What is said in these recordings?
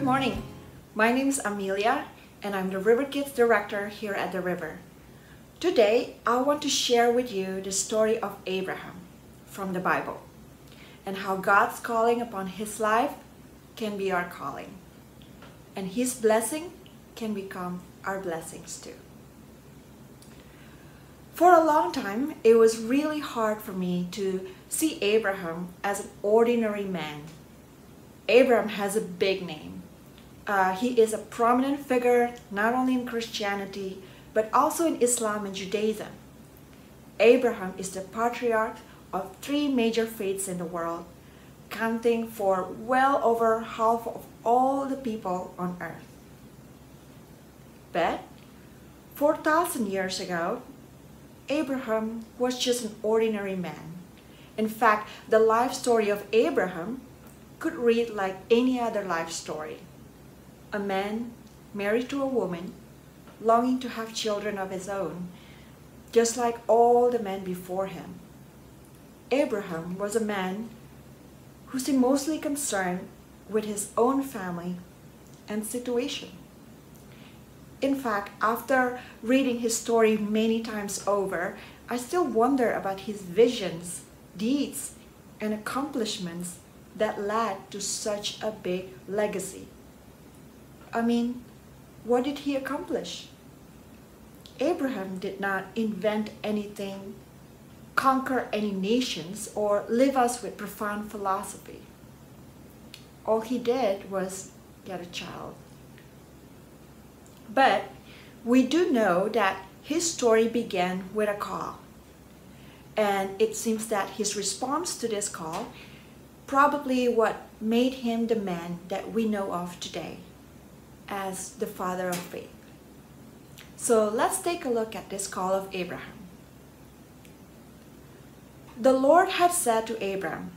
Good morning. My name is Amelia and I'm the River Kids Director here at the River. Today, I want to share with you the story of Abraham from the Bible and how God's calling upon his life can be our calling and his blessing can become our blessings too. For a long time, it was really hard for me to see Abraham as an ordinary man. Abraham has a big name. Uh, he is a prominent figure not only in Christianity, but also in Islam and Judaism. Abraham is the patriarch of three major faiths in the world, counting for well over half of all the people on earth. But 4,000 years ago, Abraham was just an ordinary man. In fact, the life story of Abraham could read like any other life story. A man married to a woman, longing to have children of his own, just like all the men before him. Abraham was a man who seemed mostly concerned with his own family and situation. In fact, after reading his story many times over, I still wonder about his visions, deeds, and accomplishments that led to such a big legacy. I mean, what did he accomplish? Abraham did not invent anything, conquer any nations, or leave us with profound philosophy. All he did was get a child. But we do know that his story began with a call. And it seems that his response to this call probably what made him the man that we know of today as the father of faith. So let's take a look at this call of Abraham. The Lord had said to Abraham,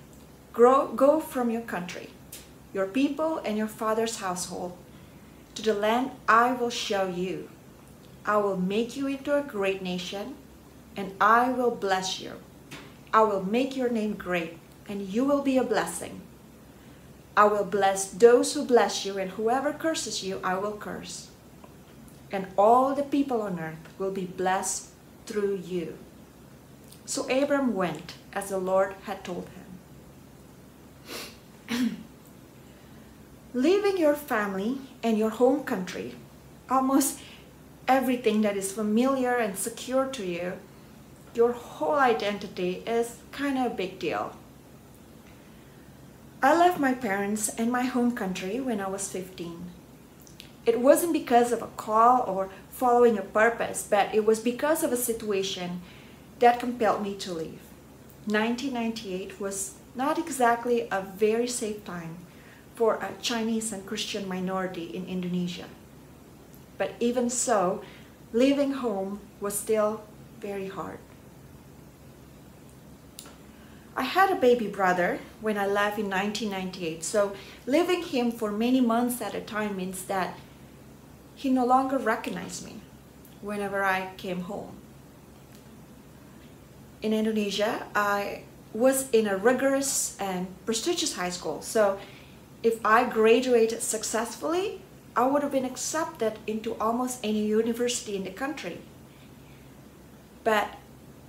Go from your country, your people, and your father's household to the land I will show you. I will make you into a great nation, and I will bless you. I will make your name great, and you will be a blessing. I will bless those who bless you, and whoever curses you, I will curse. And all the people on earth will be blessed through you. So Abram went as the Lord had told him. leaving your family and your home country, almost everything that is familiar and secure to you, your whole identity is kind of a big deal. I left my parents and my home country when I was 15. It wasn't because of a call or following a purpose, but it was because of a situation that compelled me to leave. 1998 was not exactly a very safe time for a Chinese and Christian minority in Indonesia. But even so, leaving home was still very hard. I had a baby brother when I left in 1998, so leaving him for many months at a time means that he no longer recognized me whenever I came home. In Indonesia, I was in a rigorous and prestigious high school, so if I graduated successfully, I would have been accepted into almost any university in the country. But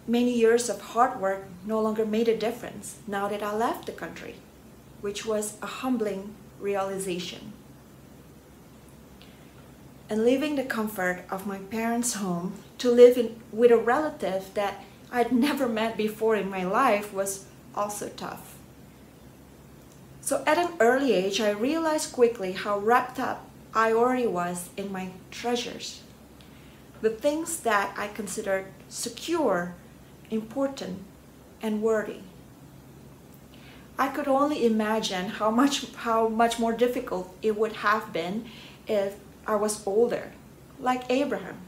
many years of hard work no longer made a difference now that I left the country, which was a humbling realization. And leaving the comfort of my parents' home to live in, with a relative that I'd never met before in my life was also tough. So at an early age, I realized quickly how wrapped up I already was in my treasures. The things that I considered secure, important, and worthy. I could only imagine how much, how much more difficult it would have been if I was older, like Abraham.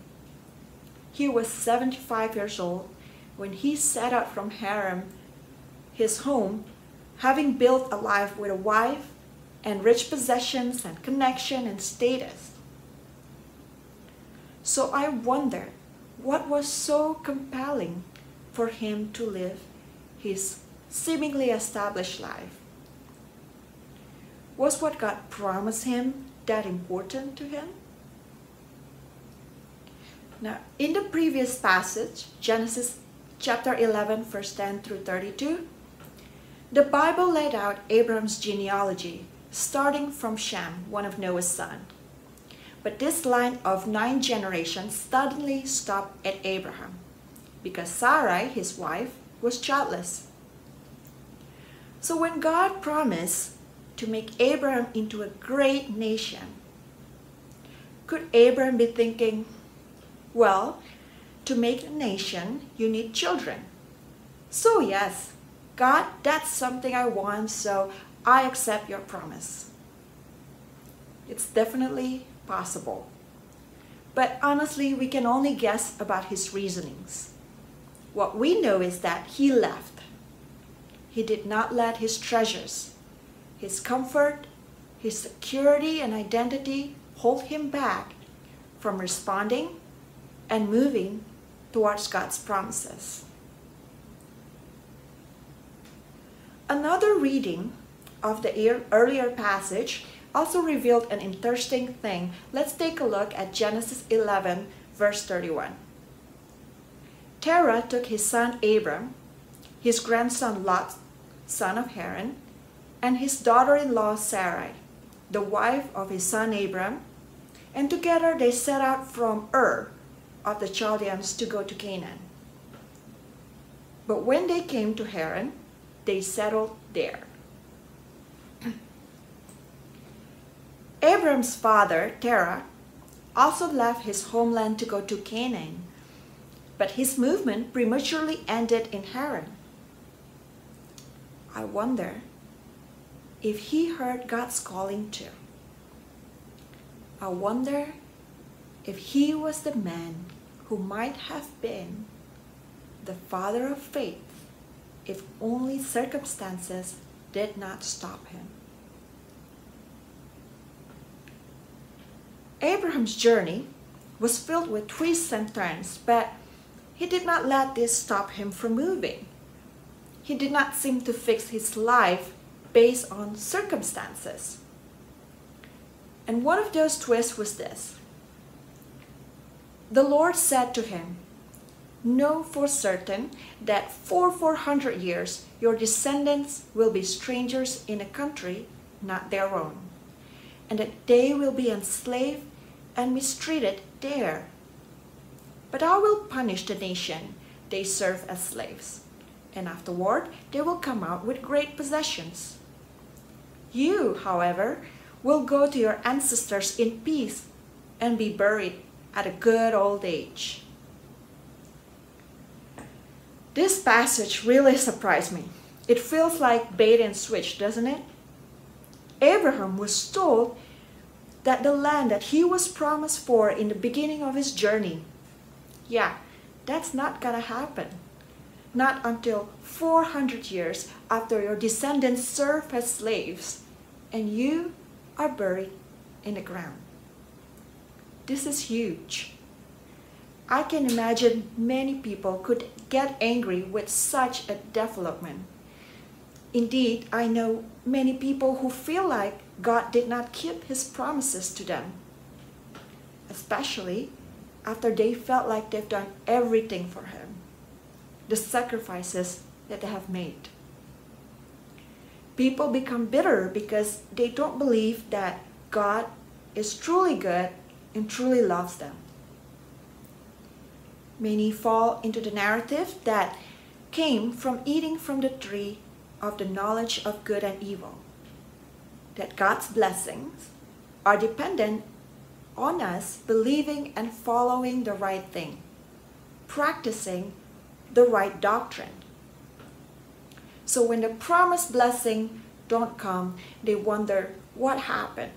He was 75 years old when he set out from Haran, his home, having built a life with a wife and rich possessions and connection and status. So I wonder what was so compelling for him to live his seemingly established life. Was what God promised him that important to him? Now, in the previous passage, Genesis chapter 11, verse 10 through 32, the Bible laid out Abram's genealogy, starting from Shem, one of Noah's sons. But this line of nine generations suddenly stopped at Abraham because Sarai, his wife, was childless. So when God promised to make Abraham into a great nation, could Abraham be thinking, well, to make a nation, you need children. So, yes, God, that's something I want, so I accept your promise. It's definitely possible. But honestly, we can only guess about his reasonings. What we know is that he left. He did not let his treasures, his comfort, his security and identity hold him back from responding and moving towards God's promises. Another reading of the earlier passage also revealed an interesting thing. Let's take a look at Genesis 11, verse 31. Terah took his son Abram, his grandson Lot, son of Haran, and his daughter-in-law Sarai, the wife of his son Abram, and together they set out from Ur, of the Chaldeans to go to Canaan. But when they came to Haran, they settled there. Abram's father, Terah, also left his homeland to go to Canaan, but his movement prematurely ended in Haran. I wonder if he heard God's calling too. I wonder if he was the man who might have been the father of faith if only circumstances did not stop him. Abraham's journey was filled with twists and turns, but he did not let this stop him from moving. He did not seem to fix his life based on circumstances. And one of those twists was this the Lord said to him, Know for certain that for 400 years your descendants will be strangers in a country not their own, and that they will be enslaved and mistreated there. But I will punish the nation they serve as slaves, and afterward they will come out with great possessions. You, however, will go to your ancestors in peace and be buried at a good old age. This passage really surprised me. It feels like bait and switch, doesn't it? Abraham was told that the land that he was promised for in the beginning of his journey, yeah, that's not gonna happen. Not until 400 years after your descendants serve as slaves and you are buried in the ground. This is huge. I can imagine many people could get angry with such a development. Indeed, I know many people who feel like God did not keep his promises to them, especially after they felt like they've done everything for him, the sacrifices that they have made. People become bitter because they don't believe that God is truly good and truly loves them. Many fall into the narrative that came from eating from the tree of the knowledge of good and evil. That God's blessings are dependent on us believing and following the right thing, practicing the right doctrine. So when the promised blessing don't come, they wonder what happened.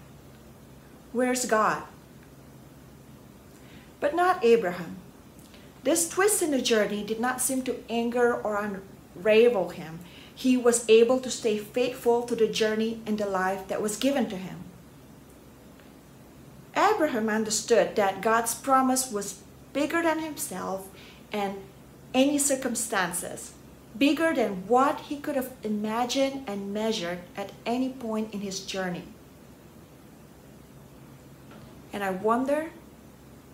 Where's God? but not Abraham. This twist in the journey did not seem to anger or unravel him. He was able to stay faithful to the journey and the life that was given to him. Abraham understood that God's promise was bigger than himself and any circumstances, bigger than what he could have imagined and measured at any point in his journey. And I wonder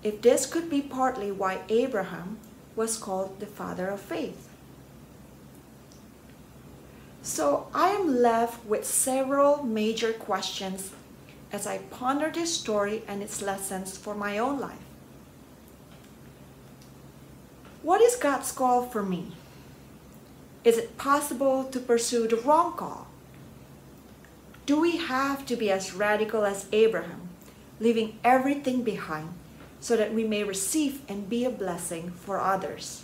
if this could be partly why Abraham was called the father of faith. So I am left with several major questions as I ponder this story and its lessons for my own life. What is God's call for me? Is it possible to pursue the wrong call? Do we have to be as radical as Abraham, leaving everything behind so that we may receive and be a blessing for others?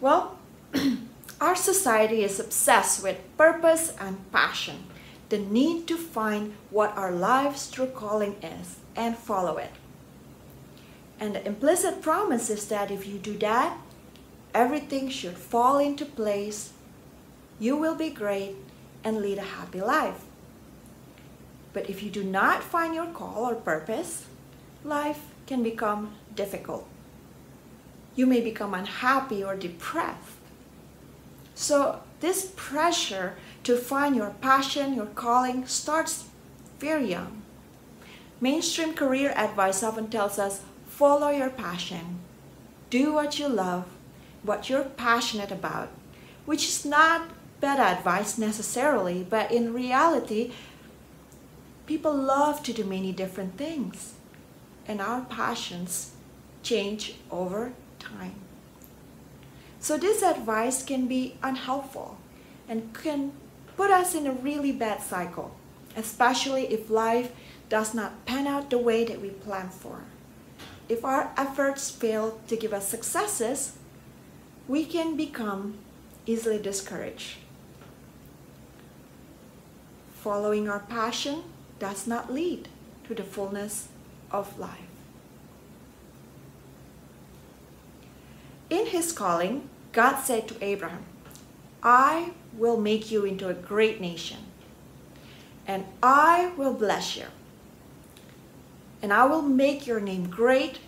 Well, our society is obsessed with purpose and passion, the need to find what our life's true calling is and follow it. And the implicit promise is that if you do that, everything should fall into place, you will be great, and lead a happy life. But if you do not find your call or purpose, life can become difficult. You may become unhappy or depressed. So, this pressure to find your passion, your calling, starts very young. Mainstream career advice often tells us follow your passion, do what you love, what you're passionate about, which is not bad advice necessarily, but in reality, people love to do many different things, and our passions change over time. So, this advice can be unhelpful and can put us in a really bad cycle, especially if life does not pan out the way that we plan for. If our efforts fail to give us successes, we can become easily discouraged. Following our passion does not lead to the fullness of life. In his calling, God said to Abraham, I will make you into a great nation, and I will bless you, and I will make your name great.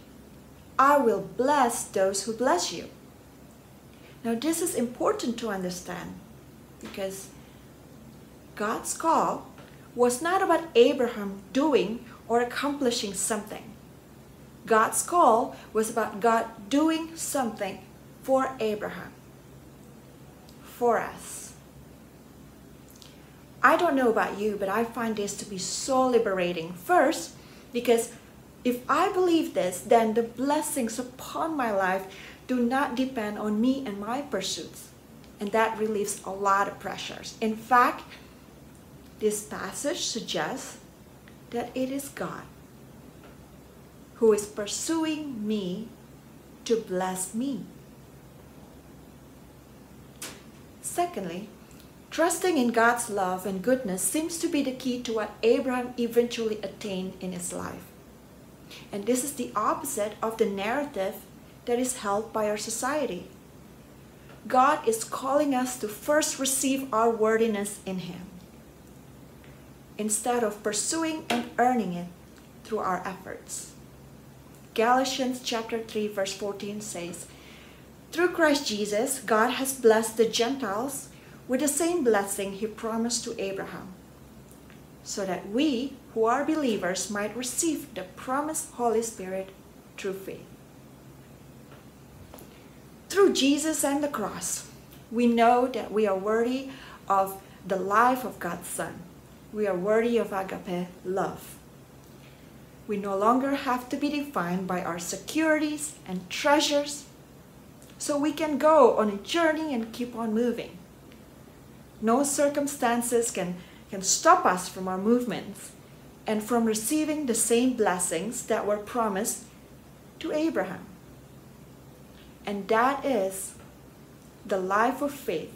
I will bless those who bless you. Now, this is important to understand because God's call was not about Abraham doing or accomplishing something. God's call was about God doing something for Abraham, for us. I don't know about you, but I find this to be so liberating. First, because if I believe this, then the blessings upon my life do not depend on me and my pursuits. And that relieves a lot of pressures. In fact, this passage suggests that it is God who is pursuing me to bless me. Secondly, trusting in God's love and goodness seems to be the key to what Abraham eventually attained in his life. And this is the opposite of the narrative that is held by our society. God is calling us to first receive our worthiness in Him instead of pursuing and earning it through our efforts. Galatians chapter 3 verse 14 says, Through Christ Jesus, God has blessed the Gentiles with the same blessing he promised to Abraham, so that we who are believers might receive the promised Holy Spirit through faith. Through Jesus and the cross, we know that we are worthy of the life of God's Son. We are worthy of agape love. We no longer have to be defined by our securities and treasures, so we can go on a journey and keep on moving. No circumstances can, can stop us from our movements and from receiving the same blessings that were promised to Abraham. And that is the life of faith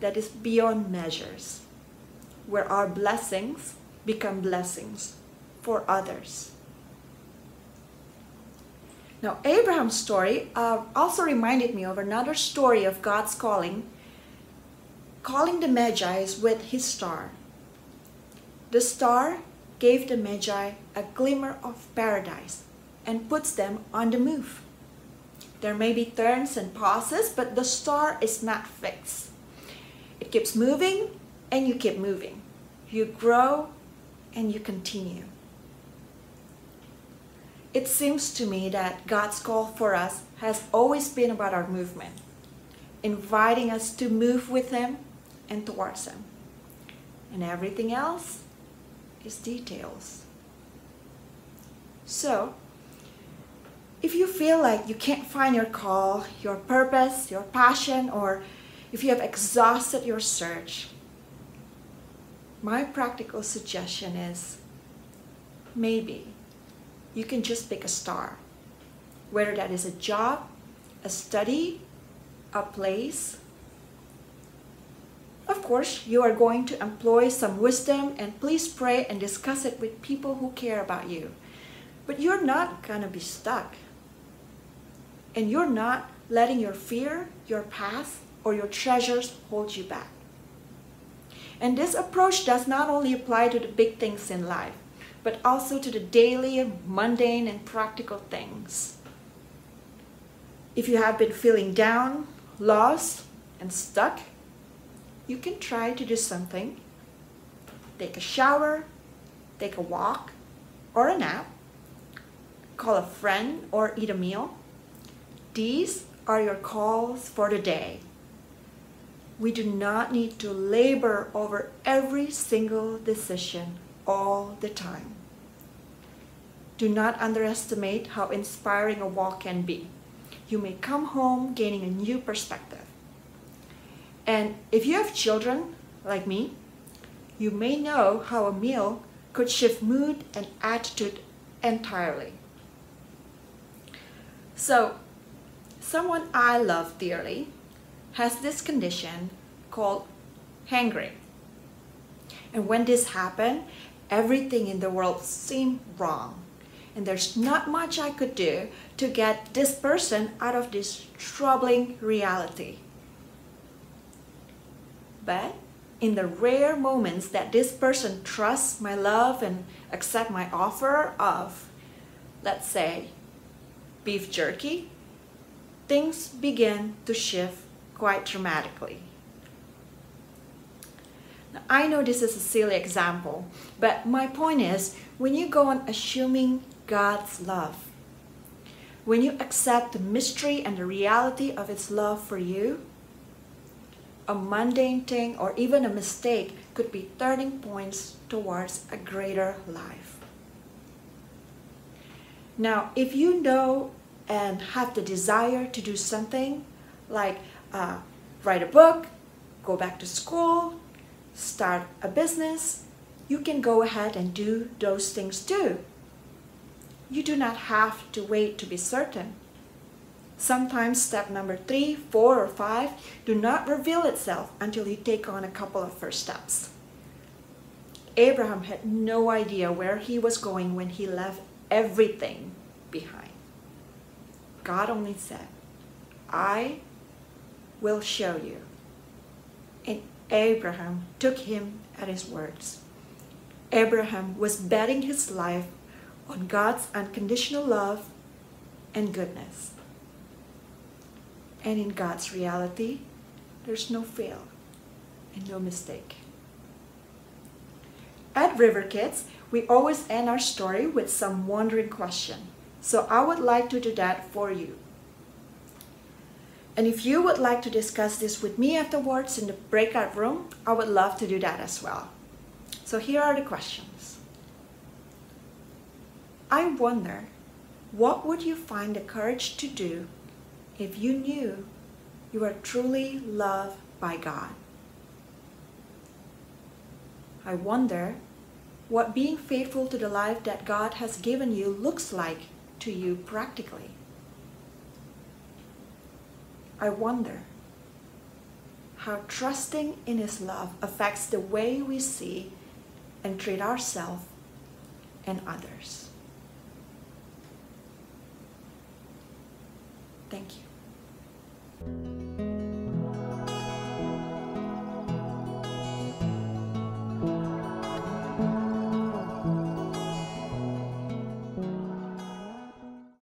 that is beyond measures, where our blessings become blessings for others. Now, Abraham's story uh, also reminded me of another story of God's calling, calling the Magi with his star. The star gave the Magi a glimmer of paradise and puts them on the move. There may be turns and pauses, but the star is not fixed. It keeps moving and you keep moving. You grow and you continue. It seems to me that God's call for us has always been about our movement, inviting us to move with Him and towards Him. And everything else is details. So, if you feel like you can't find your call, your purpose, your passion, or if you have exhausted your search, my practical suggestion is maybe you can just pick a star, whether that is a job, a study, a place. Of course, you are going to employ some wisdom and please pray and discuss it with people who care about you. But you're not going to be stuck. And you're not letting your fear, your past, or your treasures hold you back. And this approach does not only apply to the big things in life, but also to the daily, mundane, and practical things. If you have been feeling down, lost, and stuck, you can try to do something. Take a shower, take a walk, or a nap, call a friend, or eat a meal. These are your calls for the day. We do not need to labor over every single decision all the time. Do not underestimate how inspiring a walk can be. You may come home gaining a new perspective. And if you have children, like me, you may know how a meal could shift mood and attitude entirely. So, someone I love dearly has this condition called hangry. And when this happened, everything in the world seemed wrong. And there's not much I could do to get this person out of this troubling reality. But in the rare moments that this person trusts my love and accept my offer of, let's say, beef jerky, things begin to shift quite dramatically. Now, I know this is a silly example, but my point is when you go on assuming God's love, when you accept the mystery and the reality of its love for you, a mundane thing or even a mistake could be turning points towards a greater life. Now, if you know and have the desire to do something like uh, write a book, go back to school, start a business, you can go ahead and do those things too. You do not have to wait to be certain. Sometimes step number three, four, or five do not reveal itself until you take on a couple of first steps. Abraham had no idea where he was going when he left everything behind. God only said, I will show you. And Abraham took him at his words. Abraham was betting his life on God's unconditional love and goodness. And in God's reality, there's no fail and no mistake. At River Kids, we always end our story with some wondering question. So I would like to do that for you. And if you would like to discuss this with me afterwards in the breakout room, I would love to do that as well. So here are the questions. I wonder, what would you find the courage to do if you knew you are truly loved by God? I wonder what being faithful to the life that God has given you looks like to you practically. I wonder how trusting in His love affects the way we see and treat ourselves and others. Thank you.